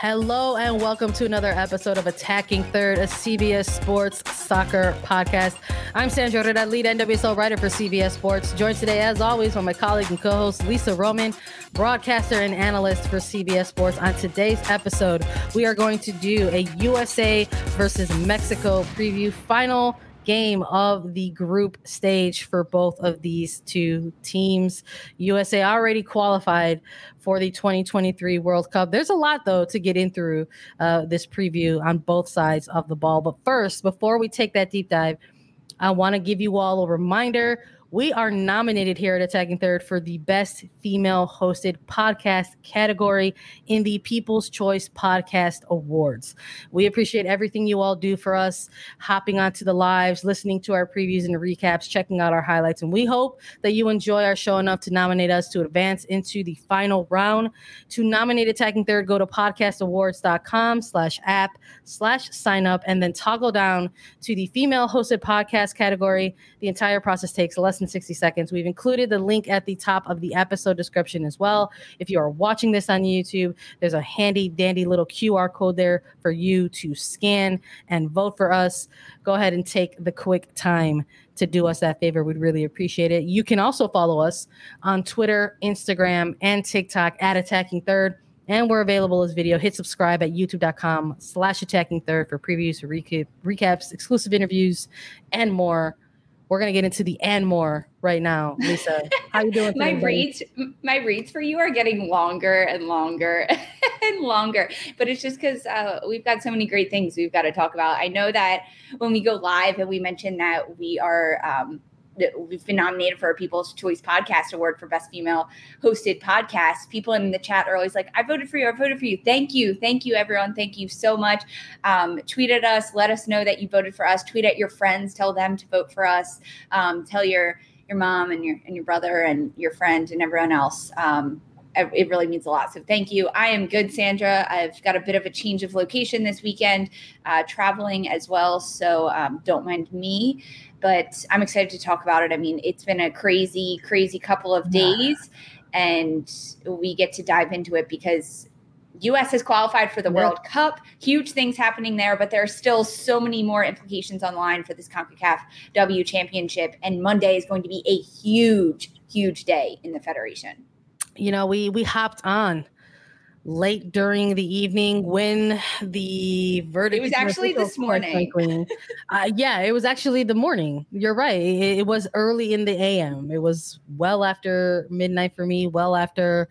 Hello and welcome to another episode of Attacking Third, a CBS Sports soccer podcast. I'm Sandra Herrera, lead NWSL writer for CBS Sports. Joined today, as always, by my colleague and co-host Lisa Roman, broadcaster and analyst for CBS Sports. On today's episode, we are going to do a USA versus Mexico preview final game of the group stage for both of these two teams. USA already qualified for the 2023 World Cup. There's a lot, though, to get in through uh, this preview on both sides of the ball. But first, before we take that deep dive, I want to give you all a reminder we are nominated here at Attacking Third for the best female hosted podcast category in the People's Choice Podcast Awards. We appreciate everything you all do for us, hopping onto the lives, listening to our previews and recaps, checking out our highlights. And we hope that you enjoy our show enough to nominate us to advance into the final round. To nominate Attacking Third, go to podcastawards.com slash app slash sign up and then toggle down to the female hosted podcast category. The entire process takes less than 60 seconds. We've included the link at the top of the episode description as well. If you are watching this on YouTube, there's a handy dandy little QR code there for you to scan and vote for us. Go ahead and take the quick time to do us that favor. We'd really appreciate it. You can also follow us on Twitter, Instagram, and TikTok at Attacking Third. And we're available as video. Hit subscribe at youtube.com slash attacking third for previews, recaps, exclusive interviews, and more we're gonna get into the and more right now. Lisa, how you doing? my reads, my reads for you are getting longer and longer and longer, but it's just because uh, we've got so many great things we've got to talk about. I know that when we go live and we mention that we are um, we've been nominated for a People's Choice Podcast Award for Best Female Hosted Podcast. People in the chat are always like, I voted for you. I voted for you. Thank you. Thank you, everyone. Thank you so much. Um, tweet at us. Let us know that you voted for us. Tweet at your friends. Tell them to vote for us. Um, tell your your mom and your and your brother and your friend and everyone else. Um, it really means a lot. So thank you. I am good, Sandra. I've got a bit of a change of location this weekend, uh, traveling as well. So um, don't mind me but I'm excited to talk about it. I mean, it's been a crazy, crazy couple of days, yeah. and we get to dive into it because US has qualified for the yeah. World Cup. Huge things happening there, but there are still so many more implications online for this CONCACAF W Championship. And Monday is going to be a huge, huge day in the Federation. You know, we we hopped on late during the evening when the verdict. It was actually this morning. uh, yeah, it was actually the morning. You're right. It, it, was early in the AM. It was well after midnight for me, well after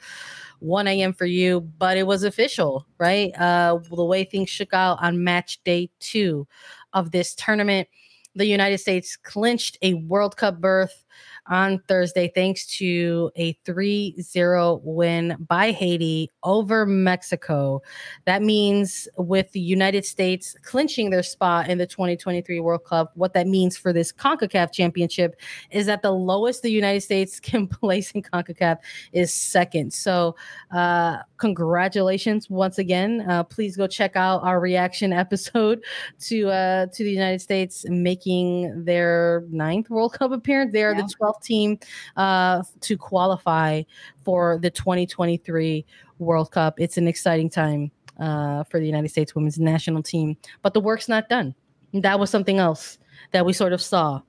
1 a.m. for you, but it was official, right? Uh, the way things shook out on match day two of this tournament, the United States clinched a World Cup berth on Thursday, thanks to a 3 0 win by Haiti over Mexico. That means with the United States clinching their spot in the 2023 World Cup, what that means for this CONCACAF championship is that the lowest the United States can place in CONCACAF is second. So, uh, congratulations once again. Uh, please go check out our reaction episode to uh, to the United States making their ninth World Cup appearance. They are yeah. the 12th team uh, to qualify for the 2023 World Cup. It's an exciting time uh, for the United States women's national team, but the work's not done. That was something else that we sort of saw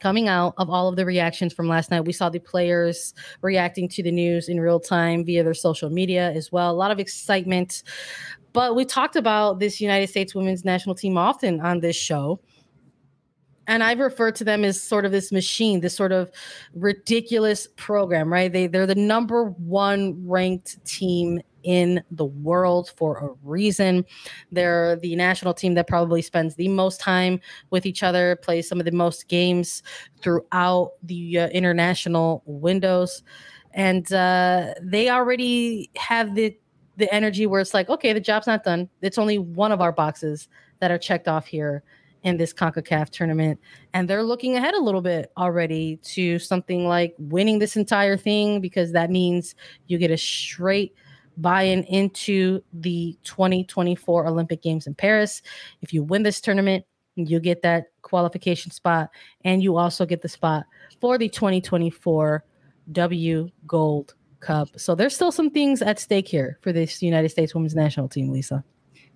coming out of all of the reactions from last night. We saw the players reacting to the news in real time via their social media as well. A lot of excitement. But we talked about this United States women's national team often on this show. And I've referred to them as sort of this machine, this sort of ridiculous program, right? They they're the number one ranked team in the world for a reason. They're the national team that probably spends the most time with each other, plays some of the most games throughout the uh, international windows. And uh, they already have the the energy where it's like, okay, the job's not done. It's only one of our boxes that are checked off here in this CONCACAF tournament. And they're looking ahead a little bit already to something like winning this entire thing because that means you get a straight buy-in into the 2024 Olympic Games in Paris. If you win this tournament, you get that qualification spot and you also get the spot for the 2024 W Gold Cup. So there's still some things at stake here for this United States women's national team, Lisa.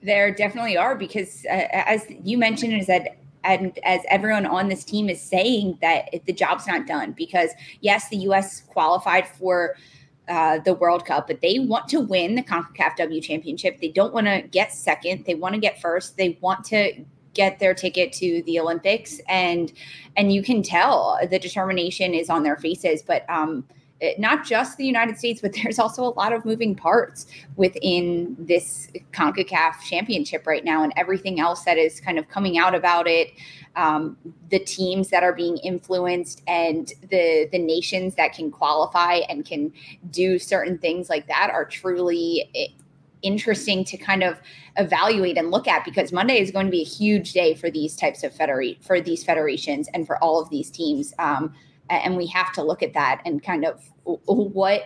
There definitely are because uh, as you mentioned is that and as everyone on this team is saying that the job's not done because yes, the US qualified for uh, the World Cup, but they want to win the CONCACAF W Championship. They don't want to get second. They want to get first. They want to get their ticket to the Olympics, and and you can tell the determination is on their faces. But um, not just the United States, but there's also a lot of moving parts within this CONCACAF championship right now and everything else that is kind of coming out about it. Um, the teams that are being influenced and the the nations that can qualify and can do certain things like that are truly eh, interesting to kind of evaluate and look at because Monday is going to be a huge day for these types of federate for these federations and for all of these teams. Um, and we have to look at that and kind of what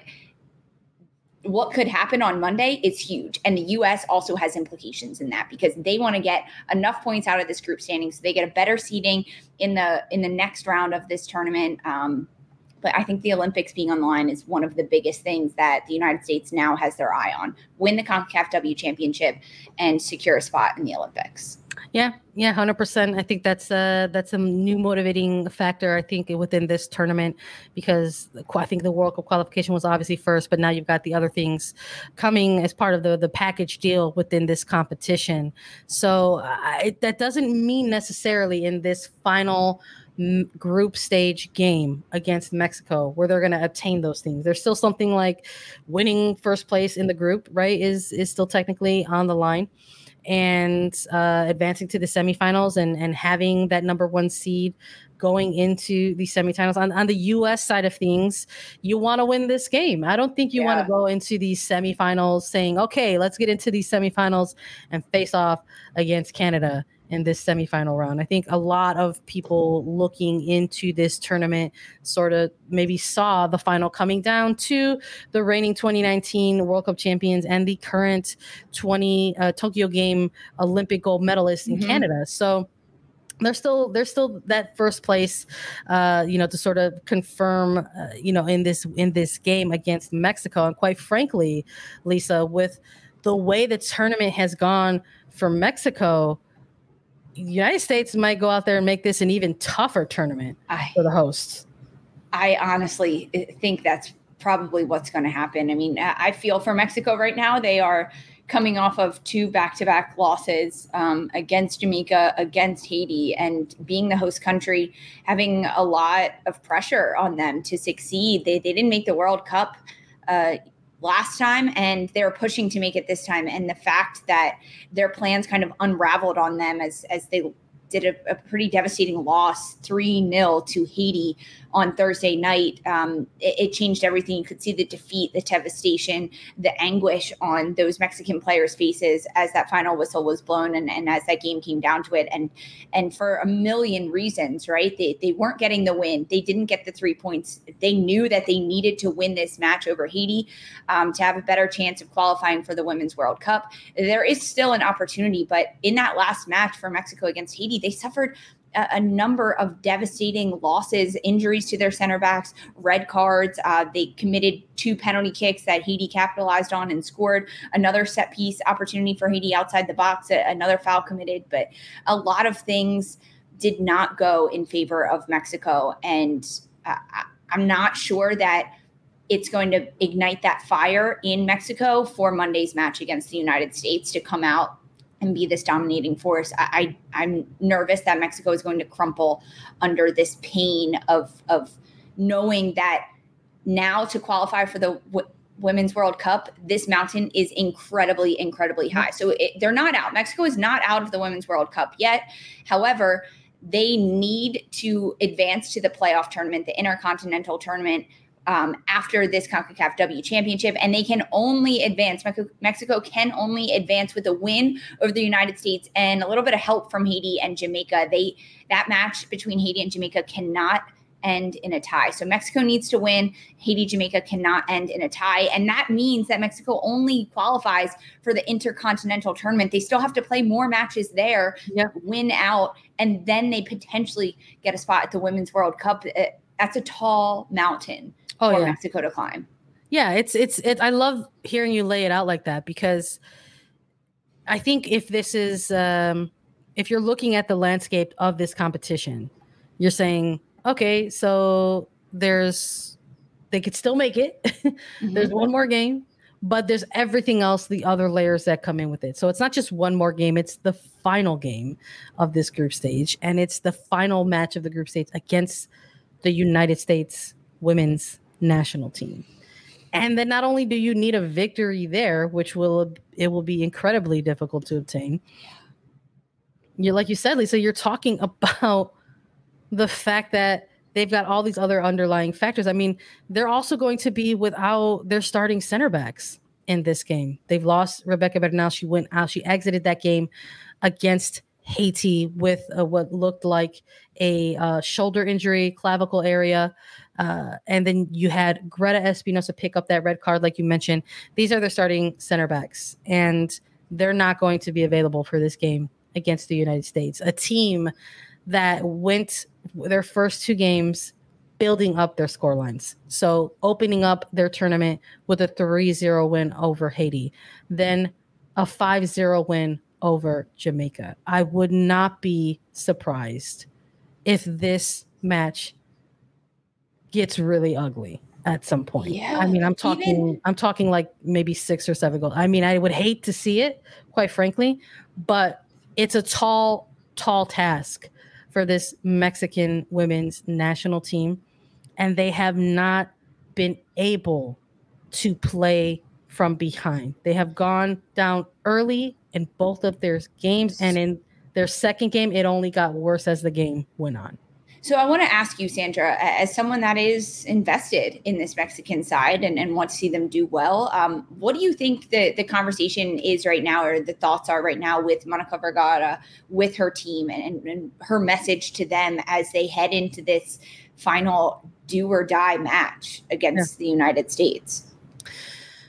what could happen on Monday is huge. And the US also has implications in that because they want to get enough points out of this group standing so they get a better seating in the in the next round of this tournament. Um, but I think the Olympics being on the line is one of the biggest things that the United States now has their eye on. Win the CONCACAF W championship and secure a spot in the Olympics. Yeah, yeah, hundred percent. I think that's a that's a new motivating factor. I think within this tournament because I think the World Cup qualification was obviously first, but now you've got the other things coming as part of the the package deal within this competition. So I, that doesn't mean necessarily in this final group stage game against Mexico where they're going to obtain those things. There's still something like winning first place in the group, right? Is is still technically on the line and uh, advancing to the semifinals and and having that number one seed going into the semifinals. On, on the US side of things you want to win this game. I don't think you yeah. want to go into these semifinals saying okay let's get into these semifinals and face off against Canada in this semifinal round. I think a lot of people looking into this tournament sort of maybe saw the final coming down to the reigning 2019 World Cup champions and the current 20 uh, Tokyo Game Olympic gold medalist in mm-hmm. Canada. So there's still there's still that first place uh you know to sort of confirm uh, you know in this in this game against Mexico and quite frankly Lisa with the way the tournament has gone for Mexico United States might go out there and make this an even tougher tournament I, for the hosts. I honestly eh, think that's probably what's going to happen. I mean, I feel for Mexico right now, they are coming off of two back-to-back losses um, against Jamaica, against Haiti, and being the host country, having a lot of pressure on them to succeed. They, they didn't make the World Cup. Uh, last time and they're pushing to make it this time. And the fact that their plans kind of unraveled on them as as they did a, a pretty devastating loss 3 0 to Haiti on Thursday night. Um, it, it, changed everything. You could see the defeat, the devastation, the anguish on those Mexican players' faces as that final whistle was blown and, and as that game came down to it. And and for a million reasons, right? They, they weren't getting the win. They didn't get the three points. They knew that they needed to win this match over Haiti um, to have a better chance of qualifying for the Women's World Cup. There is still an opportunity, but in that last match for Mexico against Haiti, they suffered a, a number of devastating losses, injuries to their center backs, red cards. Uh, they committed two penalty kicks that Haiti capitalized on and scored. Another set piece opportunity for Haiti outside the box, another foul committed, but a lot of things did not go in favor of Mexico. And uh, I'm not sure that it's going to ignite that fire in Mexico for Monday's match against the United States to come out and be this dominating force. I, I am nervous that Mexico is going to crumple under this pain of of knowing that now to qualify for the w- women's world cup this mountain is incredibly incredibly high so it, they're not out mexico is not out of the women's world cup yet however they need to advance to the playoff tournament the intercontinental tournament um, after this CONCACAF W championship, and they can only advance. Mexico can only advance with a win over the United States and a little bit of help from Haiti and Jamaica. They that match between Haiti and Jamaica cannot end in a tie. So Mexico needs to win. Haiti, Jamaica cannot end in a tie. And that means that Mexico only qualifies for the intercontinental tournament. They still have to play more matches there, yep. win out, and then they potentially get a spot at the Women's World Cup. Uh, that's a tall mountain oh, for yeah. Mexico to climb. Yeah, it's it's it. I love hearing you lay it out like that because I think if this is um, if you're looking at the landscape of this competition, you're saying, okay, so there's they could still make it. mm-hmm. There's one more game, but there's everything else, the other layers that come in with it. So it's not just one more game, it's the final game of this group stage, and it's the final match of the group stage against the United States women's national team. And then not only do you need a victory there, which will it will be incredibly difficult to obtain. You're like you said, Lisa, you're talking about the fact that they've got all these other underlying factors. I mean, they're also going to be without their starting center backs in this game. They've lost Rebecca Bernal. She went out. She exited that game against Haiti with uh, what looked like a uh, shoulder injury, clavicle area. Uh, and then you had Greta Espinosa pick up that red card, like you mentioned. These are the starting center backs, and they're not going to be available for this game against the United States. A team that went their first two games building up their score lines. So opening up their tournament with a 3-0 win over Haiti, then a 5-0 win over Jamaica. I would not be surprised if this match gets really ugly at some point. Yeah. I mean, I'm talking Even, I'm talking like maybe 6 or 7 goals. I mean, I would hate to see it, quite frankly, but it's a tall tall task for this Mexican women's national team and they have not been able to play from behind. They have gone down early in both of their games, and in their second game, it only got worse as the game went on. So I want to ask you, Sandra, as someone that is invested in this Mexican side and, and wants to see them do well, um, what do you think the, the conversation is right now or the thoughts are right now with Monica Vergara, with her team and, and, and her message to them as they head into this final do or die match against yeah. the United States?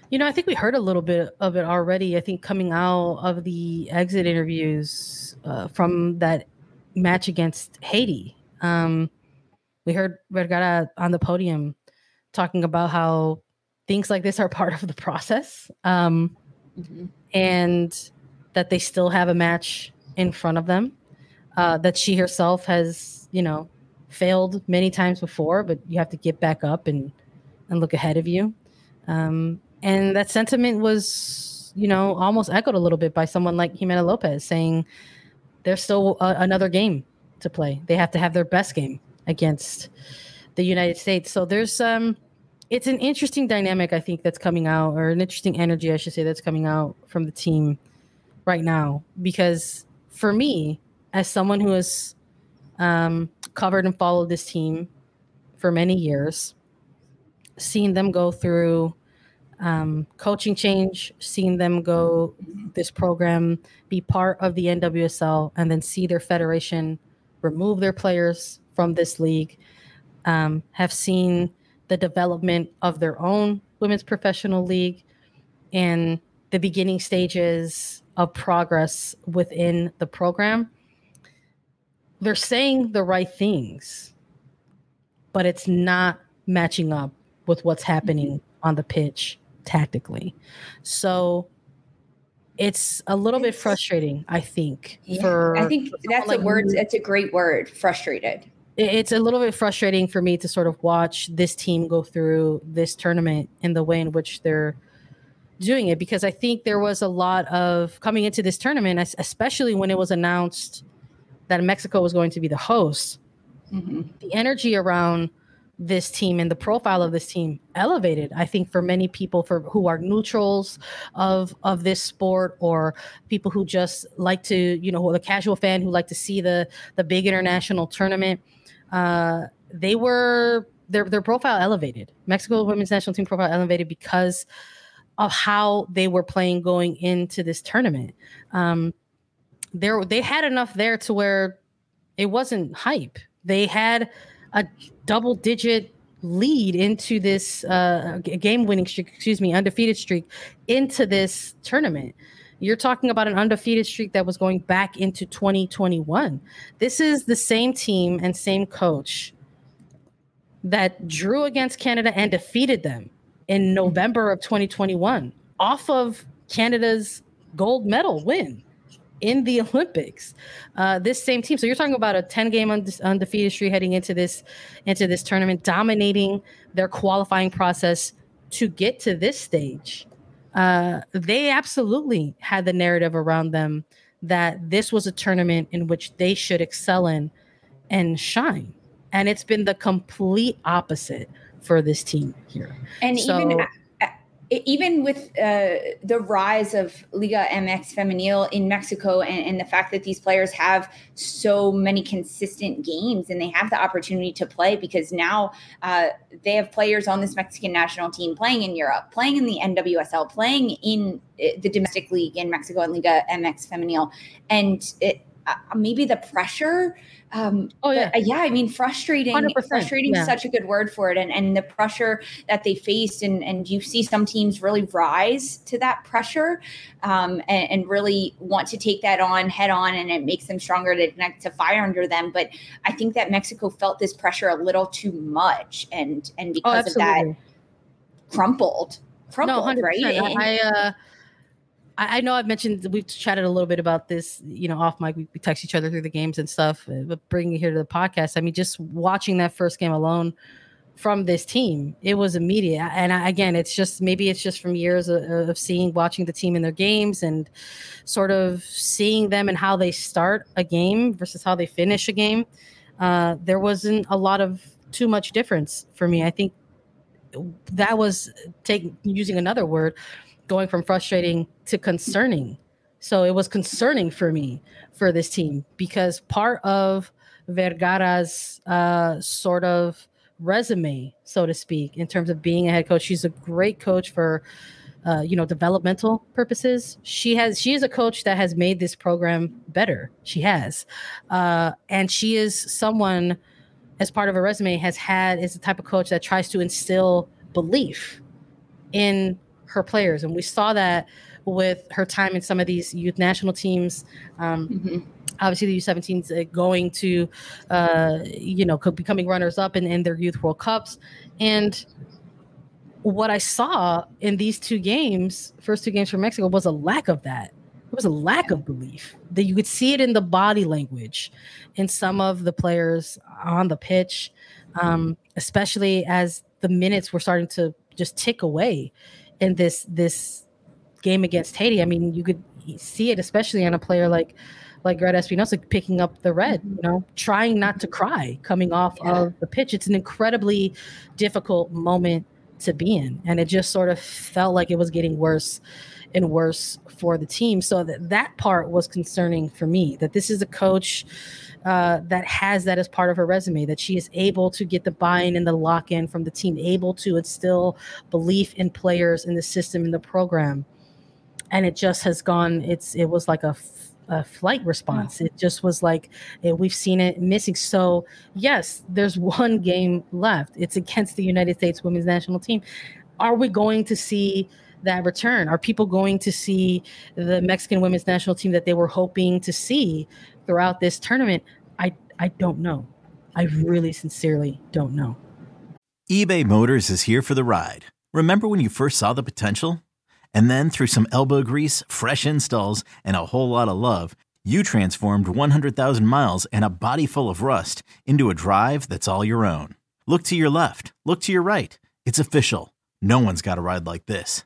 You know, I think we heard a little bit of it already. I think coming out of the exit interviews uh, from that match against Haiti, um, we heard Vergara on the podium talking about how things like this are part of the process um, mm-hmm. and that they still have a match in front of them. Uh, that she herself has, you know, failed many times before, but you have to get back up and and look ahead of you. Um, and that sentiment was, you know, almost echoed a little bit by someone like Jimena Lopez saying there's still a, another game to play. They have to have their best game against the United States. So there's um it's an interesting dynamic I think that's coming out or an interesting energy I should say that's coming out from the team right now because for me as someone who has um, covered and followed this team for many years, seeing them go through um, coaching change, seeing them go this program, be part of the NWSL, and then see their federation remove their players from this league, um, have seen the development of their own women's professional league and the beginning stages of progress within the program. They're saying the right things, but it's not matching up with what's happening on the pitch tactically. So it's a little bit frustrating, I think. Yeah, for I think that's like a word. That's a great word. Frustrated. It's a little bit frustrating for me to sort of watch this team go through this tournament in the way in which they're doing it because I think there was a lot of coming into this tournament, especially when it was announced that Mexico was going to be the host. Mm-hmm. The energy around this team and the profile of this team elevated. I think for many people for who are neutrals of of this sport or people who just like to you know the casual fan who like to see the the big international tournament uh they were their their profile elevated. Mexico women's national team profile elevated because of how they were playing going into this tournament. Um there they had enough there to where it wasn't hype. They had a double digit lead into this uh, game winning streak, excuse me, undefeated streak into this tournament. You're talking about an undefeated streak that was going back into 2021. This is the same team and same coach that drew against Canada and defeated them in November of 2021 off of Canada's gold medal win in the Olympics. Uh, this same team. So you're talking about a 10 game unde- undefeated streak heading into this into this tournament, dominating their qualifying process to get to this stage. Uh, they absolutely had the narrative around them that this was a tournament in which they should excel in and shine. And it's been the complete opposite for this team here. And so, even even with uh, the rise of Liga MX Femenil in Mexico and, and, the fact that these players have so many consistent games and they have the opportunity to play because now uh, they have players on this Mexican national team playing in Europe, playing in the NWSL, playing in uh, the domestic league in Mexico and Liga MX Femenil. And it, uh, maybe the pressure um, oh yeah, but, uh, yeah. I mean, frustrating. 100%. Frustrating yeah. such a good word for it, and and the pressure that they faced, and and you see some teams really rise to that pressure, um, and, and, really want to take that on head on, and it makes them stronger to connect to fire under them. But I think that Mexico felt this pressure a little too much, and and oh, because oh, of that, crumpled, crumpled, no, right? I, uh, I, I, know I've mentioned we've chatted a little bit about this, you know, off mic. We, we text each other through the games and stuff. Uh, but bringing it here to the podcast, I mean, just watching that first game alone from this team, it was immediate. And I, again, it's just maybe it's just from years of, of, seeing, watching the team in their games, and sort of seeing them and how they start a game versus how they finish a game. Uh, there wasn't a lot of too much difference for me. I think that was taking using another word going from frustrating to concerning. So it was concerning for me for this team because part of Vergara's uh, sort of resume, so to speak, in terms of being a head coach, she's a great coach for uh, you know developmental purposes. She has she is a coach that has made this program better. She has, uh, and she is someone as part of her resume has had is the type of coach that tries to instill belief in her players, and we saw that with her time in some of these youth national teams. Um, mm-hmm. Obviously, the U17s uh, going to, uh, you know, becoming runners up in, in their youth World Cups, and what I saw in these two games, first two games for Mexico, was a lack of that. There was a lack of belief that you could see it in the body language in some of the players on the pitch, um, especially as the minutes were starting to just tick away in this this game against Haiti. I mean, you could see it especially on a player like like Greta Espinosa picking up the red, you know, trying not to cry coming off yeah. of the pitch. It's an incredibly difficult moment to be in. And it just sort of felt like it was getting worse and worse for the team. So that, that part was concerning for me that this is a coach uh, that has that as part of her resume, that she is able to get the buy in and the lock in from the team, able to instill belief in players, in the system, in the program. And it just has gone, it's, it was like a, a flight response. It just was like it, we've seen it missing. So yes, there's one game left. It's against the United States Women's National Team. Are we going to see that return? Are people going to see the Mexican Women's National Team that they were hoping to see throughout this tournament? I I don't know. I really sincerely don't know. eBay Motors is here for the ride. Remember when you first saw the potential? And then through some elbow grease, fresh installs, and a whole lot of love, you transformed 100,000 miles and a body full of rust into a drive that's all your own. Look to your left, look to your right. It's official. No one's got a ride like this.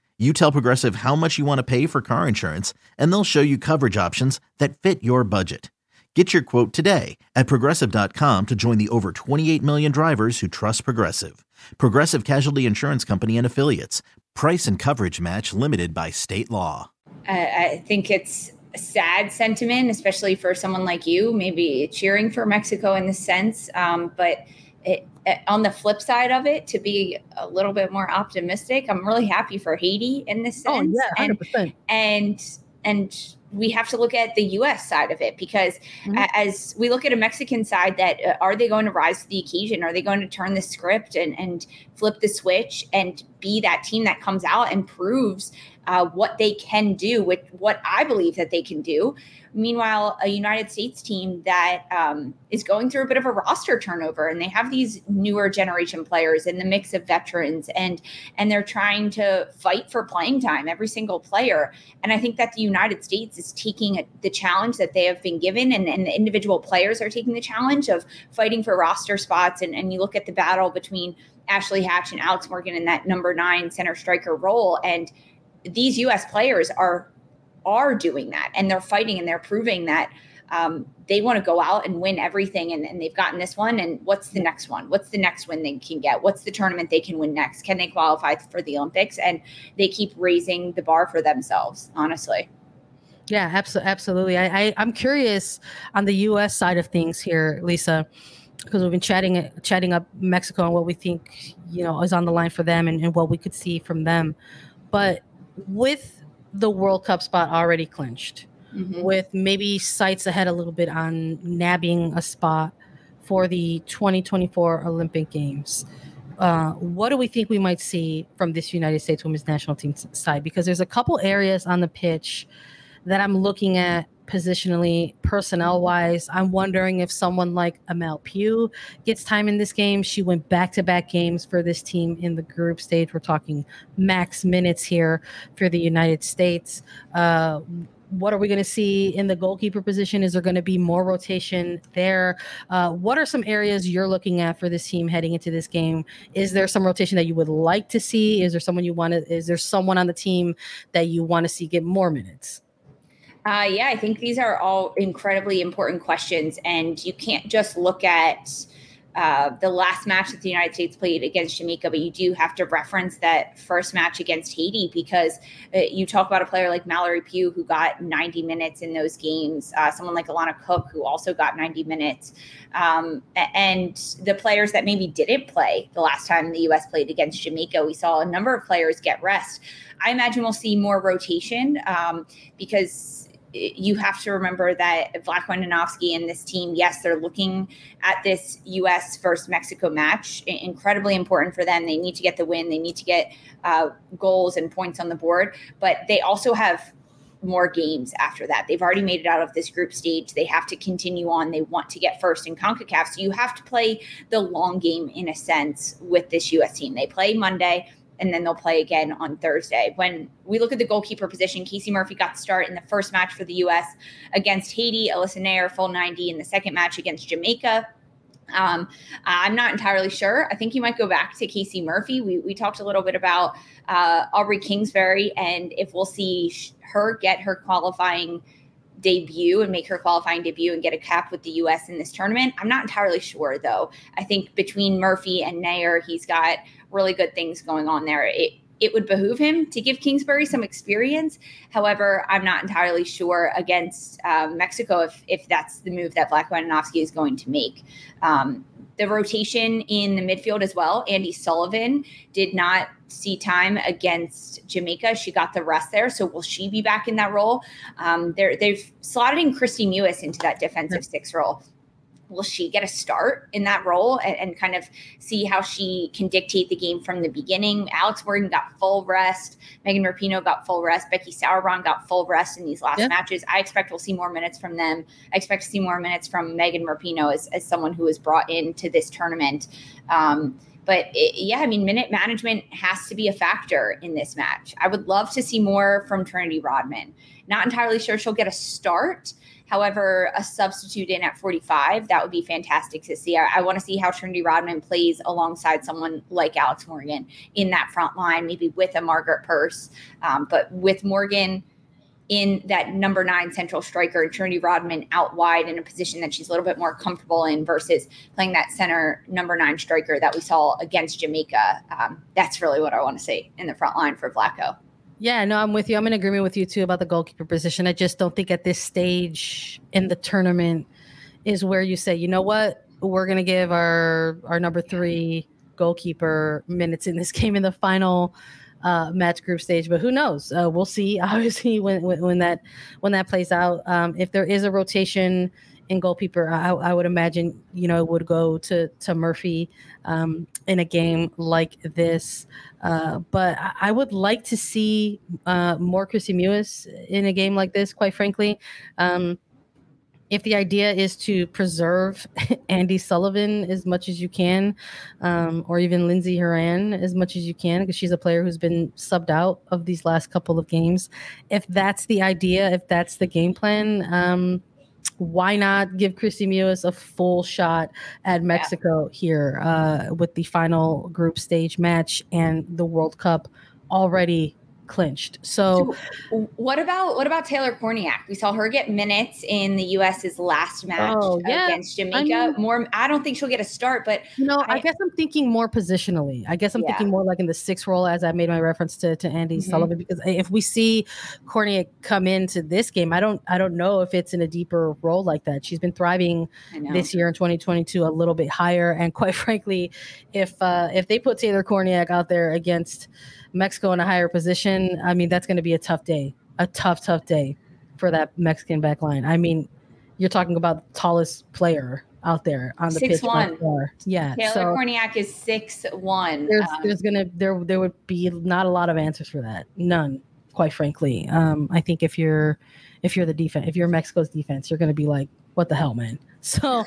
You tell Progressive how much you want to pay for car insurance, and they'll show you coverage options that fit your budget. Get your quote today at progressive.com to join the over 28 million drivers who trust Progressive. Progressive Casualty Insurance Company and Affiliates. Price and coverage match limited by state law. I, I think it's a sad sentiment, especially for someone like you, maybe cheering for Mexico in this sense. Um, but it, on the flip side of it, to be a little bit more optimistic, I'm really happy for Haiti in this sense. Oh sense. yeah, hundred percent. and and and we have to look at the U.S. side of it because Mhm. as we look at a Mexican side, that uh, are they going to rise to the occasion? Are they going to turn the script and and flip the switch and be that team that comes out and proves uh, what they can do with what I believe that they can do? Meanwhile, a United States team that um, is going through a bit of a roster turnover, and they have these newer generation players in the mix of veterans, and and they're trying to fight for playing time, every single player. And I think that the United States is taking the challenge that they have been given, and, and the individual players are taking the challenge of fighting for roster spots. And, and you look at the battle between Ashley Hatch and Alex Morgan in that number nine center striker role, and these U.S. players are are doing that, and they're fighting, and they're proving that. Um, they want to go out and win everything, and, and they've gotten this one. And what's the next one? What's the next win they can get? What's the tournament they can win next? Can they qualify for the Olympics? And they keep raising the bar for themselves, honestly. Yeah, absolutely. I, I I'm curious on the U.S. side of things here, Lisa, because we've been chatting chatting up Mexico and what we think you know is on the line for them and, and what we could see from them. But with the World Cup spot already clinched, with maybe sights ahead a little bit on nabbing a spot for the 2024 Olympic Games. Uh, what do we think we might see from this United States women's national team side? Because there's a couple areas on the pitch that I'm looking at positionally, personnel wise. I'm wondering if someone like a Mal Pugh gets time in this game. She went back to back games for this team in the group stage. We're talking max minutes here for the United States. Uh, what are we going to see in the goalkeeper position? Is there going to be more rotation there? Uh, what are some areas you're looking at for this team heading into this game? Is there some rotation that you would like to see? Is there someone you want to? Is there someone on the team that you want to see get more minutes? Uh, yeah, I think these are all incredibly important questions, and you can't just look at uh, the last match that the United States played against Jamaica, but you do have to reference that first match against Haiti because uh, you talk about a player like Mallory Pugh who got 90 minutes in those games, uh, someone like Alana Cook who also got 90 minutes, um, and the players that maybe didn't play the last time the U.S. played against Jamaica, we saw a number of players get rest. I imagine we'll see more rotation um, because you have to remember that Vlatko Andonovski and this team, yes, they're looking at this U.S. versus Mexico match. Incredibly important for them. They need to get the win. They need to get uh, goals and points on the board. But they also have more games after that. They've already made it out of this group stage. They have to continue on. They want to get first in CONCACAF. So you have to play the long game in a sense with this U.S. team. They play Monday and then they'll play again on Thursday. When we look at the goalkeeper position, Casey Murphy got the start in the first match for the U.S. against Haiti. Alyssa Naeher full 90 in the second match against Jamaica. Um, I'm not entirely sure. I think you might go back to Casey Murphy. We, we talked a little bit about uh, Aubrey Kingsbury and if we'll see her get her qualifying debut and make her qualifying debut and get a cap with the US in this tournament. I'm not entirely sure though. I think between Murphy and Naeher, he's got really good things going on there. It it would behoove him to give Kingsbury some experience. However, I'm not entirely sure against um, Mexico if if that's the move that Vlatko Andonovski is going to make. Um, the rotation in the midfield as well. Andi Sullivan did not see time against Jamaica. She got the rest there. So will she be back in that role? Um, they've slotted in Kristie Mewis into that defensive six role will she get a start in that role and, and, kind of see how she can dictate the game from the beginning? Alex Morgan got full rest. Megan Rapinoe got full rest. Becky Sauerbrunn got full rest in these last yeah. matches. I expect we'll see more minutes from them. I expect to see more minutes from Megan Rapinoe as, as someone who was brought into this tournament. Um, but it, yeah, I mean, minute management has to be a factor in this match. I would love to see more from Trinity Rodman. Not entirely sure she'll get a start However, a substitute in at 45, that would be fantastic to see. I, I want to see how Trinity Rodman plays alongside someone like Alex Morgan in that front line, maybe with a Margaret Purce, Um, but with Morgan in that number nine central striker, and Trinity Rodman out wide in a position that she's a little bit more comfortable in versus playing that center number nine striker that we saw against Jamaica. Um, that's really what I want to see in the front line for Vlatko. Yeah, no, I'm with you. I'm in agreement with you too about the goalkeeper position. I just don't think at this stage in the tournament is where you say, you know what, we're gonna give our our number three goalkeeper minutes in this game in the final uh, match group stage. But who knows? Uh, we'll see. Obviously, when, when, when that when that plays out, um, if there is a rotation in goalkeeper, I, I would imagine you know it would go to to Murphy um, in a game like this. Uh, but I would like to see uh, more Kristie Mewis in a game like this. Quite frankly. Um, if the idea is to preserve Andi Sullivan as much as you can, um, or even Lindsay Horan as much as you can, because she's a player who's been subbed out of these last couple of games. If that's the idea, if that's the game plan, um, why not give Kristie Mewis a full shot at Mexico yeah. here uh, with the final group stage match and the World Cup already clinched. So, what about what about Taylor Kornieck? We saw her get minutes in the U.S.'s last match oh, yeah. against Jamaica. I mean, more, I don't think she'll get a start, but you know, I, I guess I'm thinking more positionally. I guess I'm yeah. thinking more like in the sixth role, as I made my reference to to Andi mm-hmm. Sullivan. Because if we see Kornieck come into this game, I don't I don't know if it's in a deeper role like that. She's been thriving this year in 2022 a little bit higher, and quite frankly, if uh, if they put Taylor Kornieck out there against Mexico in a higher position, I mean, that's going to be a tough day, a tough, tough day for that Mexican back line. I mean, you're talking about the tallest player out there on the six pitch. One. Yeah. Taylor so Kornieck is six one. There's, um, there's gonna there there would be not a lot of answers for that. None, quite frankly. Um, I think if you're if you're the defense, if you're Mexico's defense, you're gonna be like, what the hell, man? So,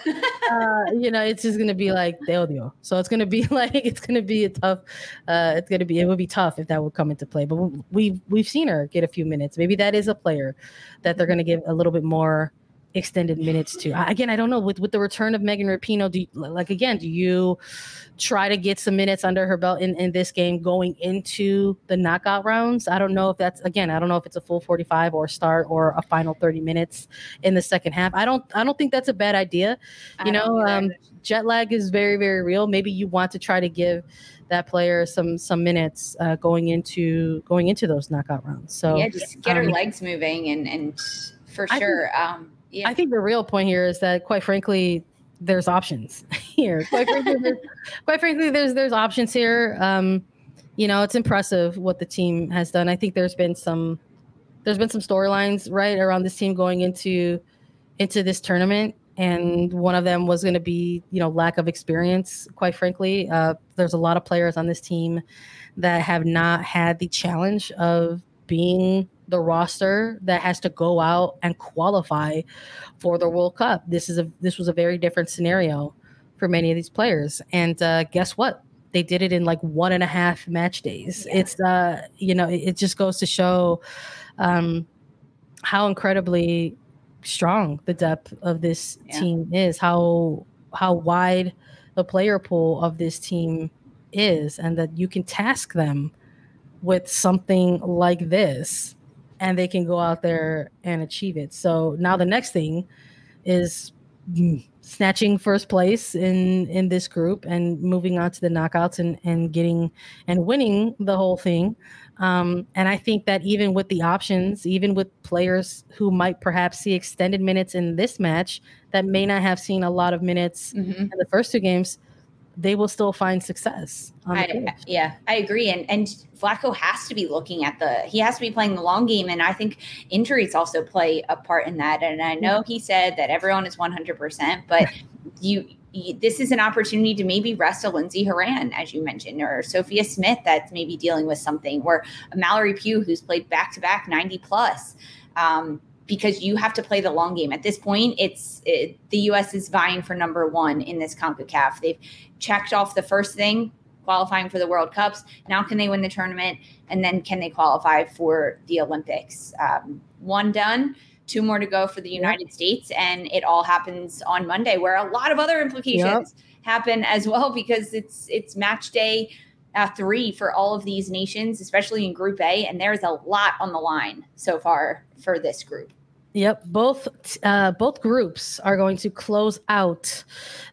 uh, you know, it's just gonna be like they odio. So it's gonna be like it's gonna be a tough. Uh, it's gonna be it would be tough if that would come into play. But we've we've seen her get a few minutes. Maybe that is a player that they're gonna give a little bit more extended minutes to. Again, I don't know with with the return of Megan Rapinoe. Do you, like again? Do you try to get some minutes under her belt in in this game going into the knockout rounds? I don't know if that's again. I don't know if it's a full forty five or start or a final thirty minutes in the second half. I don't. I don't think that's a bad idea. You know, um, jet lag is very very real. Maybe you want to try to give that player some some minutes uh, going into going into those knockout rounds. So yeah, just get um, her legs moving and and for sure. Think, um, yeah. I think the real point here is that, quite frankly, there's options here. Quite frankly, there's, quite frankly, there's there's options here. Um, you know, it's impressive what the team has done. I think there's been some there's been some storylines right around this team going into into this tournament, and one of them was going to be you know lack of experience. Quite frankly, uh, there's a lot of players on this team that have not had the challenge of being the roster that has to go out and qualify for the World Cup. This is a this was a very different scenario for many of these players. And uh, guess what? They did it in like one and a half match days. Yeah. It's uh, you know, it, it, just goes to show um, how incredibly strong the depth of this yeah. team is. How how wide the player pool of this team is, and that you can task them with something like this and they can go out there and achieve it. So now the next thing is mm, snatching first place in in this group and moving on to the knockouts and and getting and winning the whole thing. Um, and I think that even with the options, even with players who might perhaps see extended minutes in this match that may not have seen a lot of minutes mm-hmm. in the first two games, they will still find success. I, yeah, I agree. And and Vlatko has to be looking at the he has to be playing the long game. And I think injuries also play a part in that. And I know he said that everyone is 100 percent but you, you this is an opportunity to maybe rest a Lindsey Horan, as you mentioned, or Sophia Smith that's maybe dealing with something, or Mallory Pugh who's played back to back 90 plus. Um, because you have to play the long game. At this point, it's it, the U.S. is vying for number one in this CONCACAF. They've checked off the first thing, qualifying for the World Cups. Now, can they win the tournament? And then can they qualify for the Olympics? Um, one done, two more to go for the United yep. States. And it all happens on Monday, where a lot of other implications yep. happen as well, because it's it's match day. Uh, three for all of these nations, especially in Group A, and there's a lot on the line so far for this group. Yep, both uh, both groups are going to close out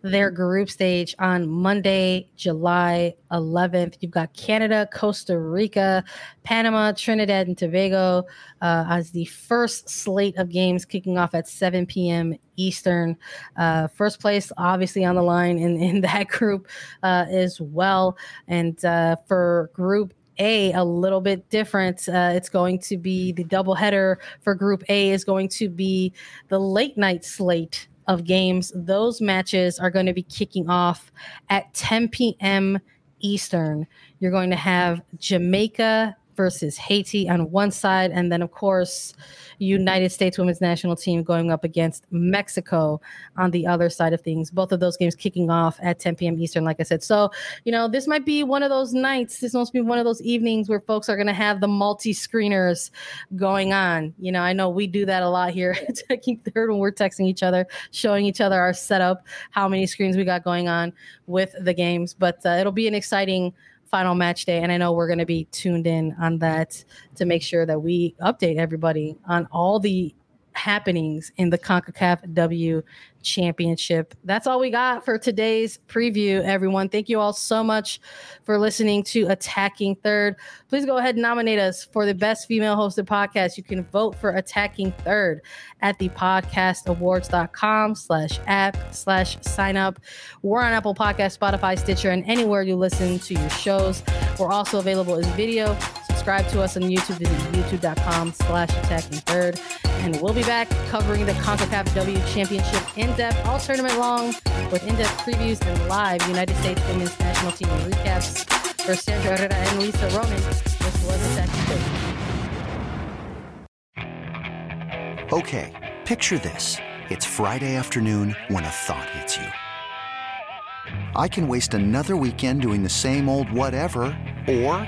their group stage on Monday, July 11th. You've got Canada, Costa Rica, Panama, Trinidad, and Tobago uh, as the first slate of games kicking off at 7 p.m. Eastern. Uh, first place, obviously, on the line in, in that group uh, as well. And uh, for Group a a little bit different. Uh, it's going to be the doubleheader for Group A is going to be the late night slate of games. Those matches are going to be kicking off at 10 p.m. Eastern. You're going to have Jamaica versus Haiti on one side, and then of course United States women's national team going up against Mexico on the other side of things. Both of those games kicking off at 10 p.m. Eastern, like I said. So, you know, this might be one of those nights, this must be one of those evenings where folks are going to have the multi screeners going on. You know, I know we do that a lot here taking third when we're texting each other, showing each other our setup, how many screens we got going on with the games. But uh, it'll be an exciting final match day. And I know we're going to be tuned in on that to make sure that we update everybody on all the happenings in the CONCACAF W Championship. That's all we got for today's preview, everyone. Thank you all so much for listening to Attacking Third. Please go ahead and nominate us for the best female hosted podcast. You can vote for Attacking Third at the podcastawards.com slash app slash sign up. We're on Apple Podcast, Spotify, Stitcher, and anywhere you listen to your shows. We're also available as video. Subscribe to us on YouTube, visit youtube.com slash attacking third. And we'll be back covering the CONCACAF W Championship in depth, all tournament long, with in depth previews and live United States women's national team recaps. For Sandra Herrera and Lisa Roman, this was Attacking Third. Okay, picture this. It's Friday afternoon when a thought hits you. I can waste another weekend doing the same old whatever, or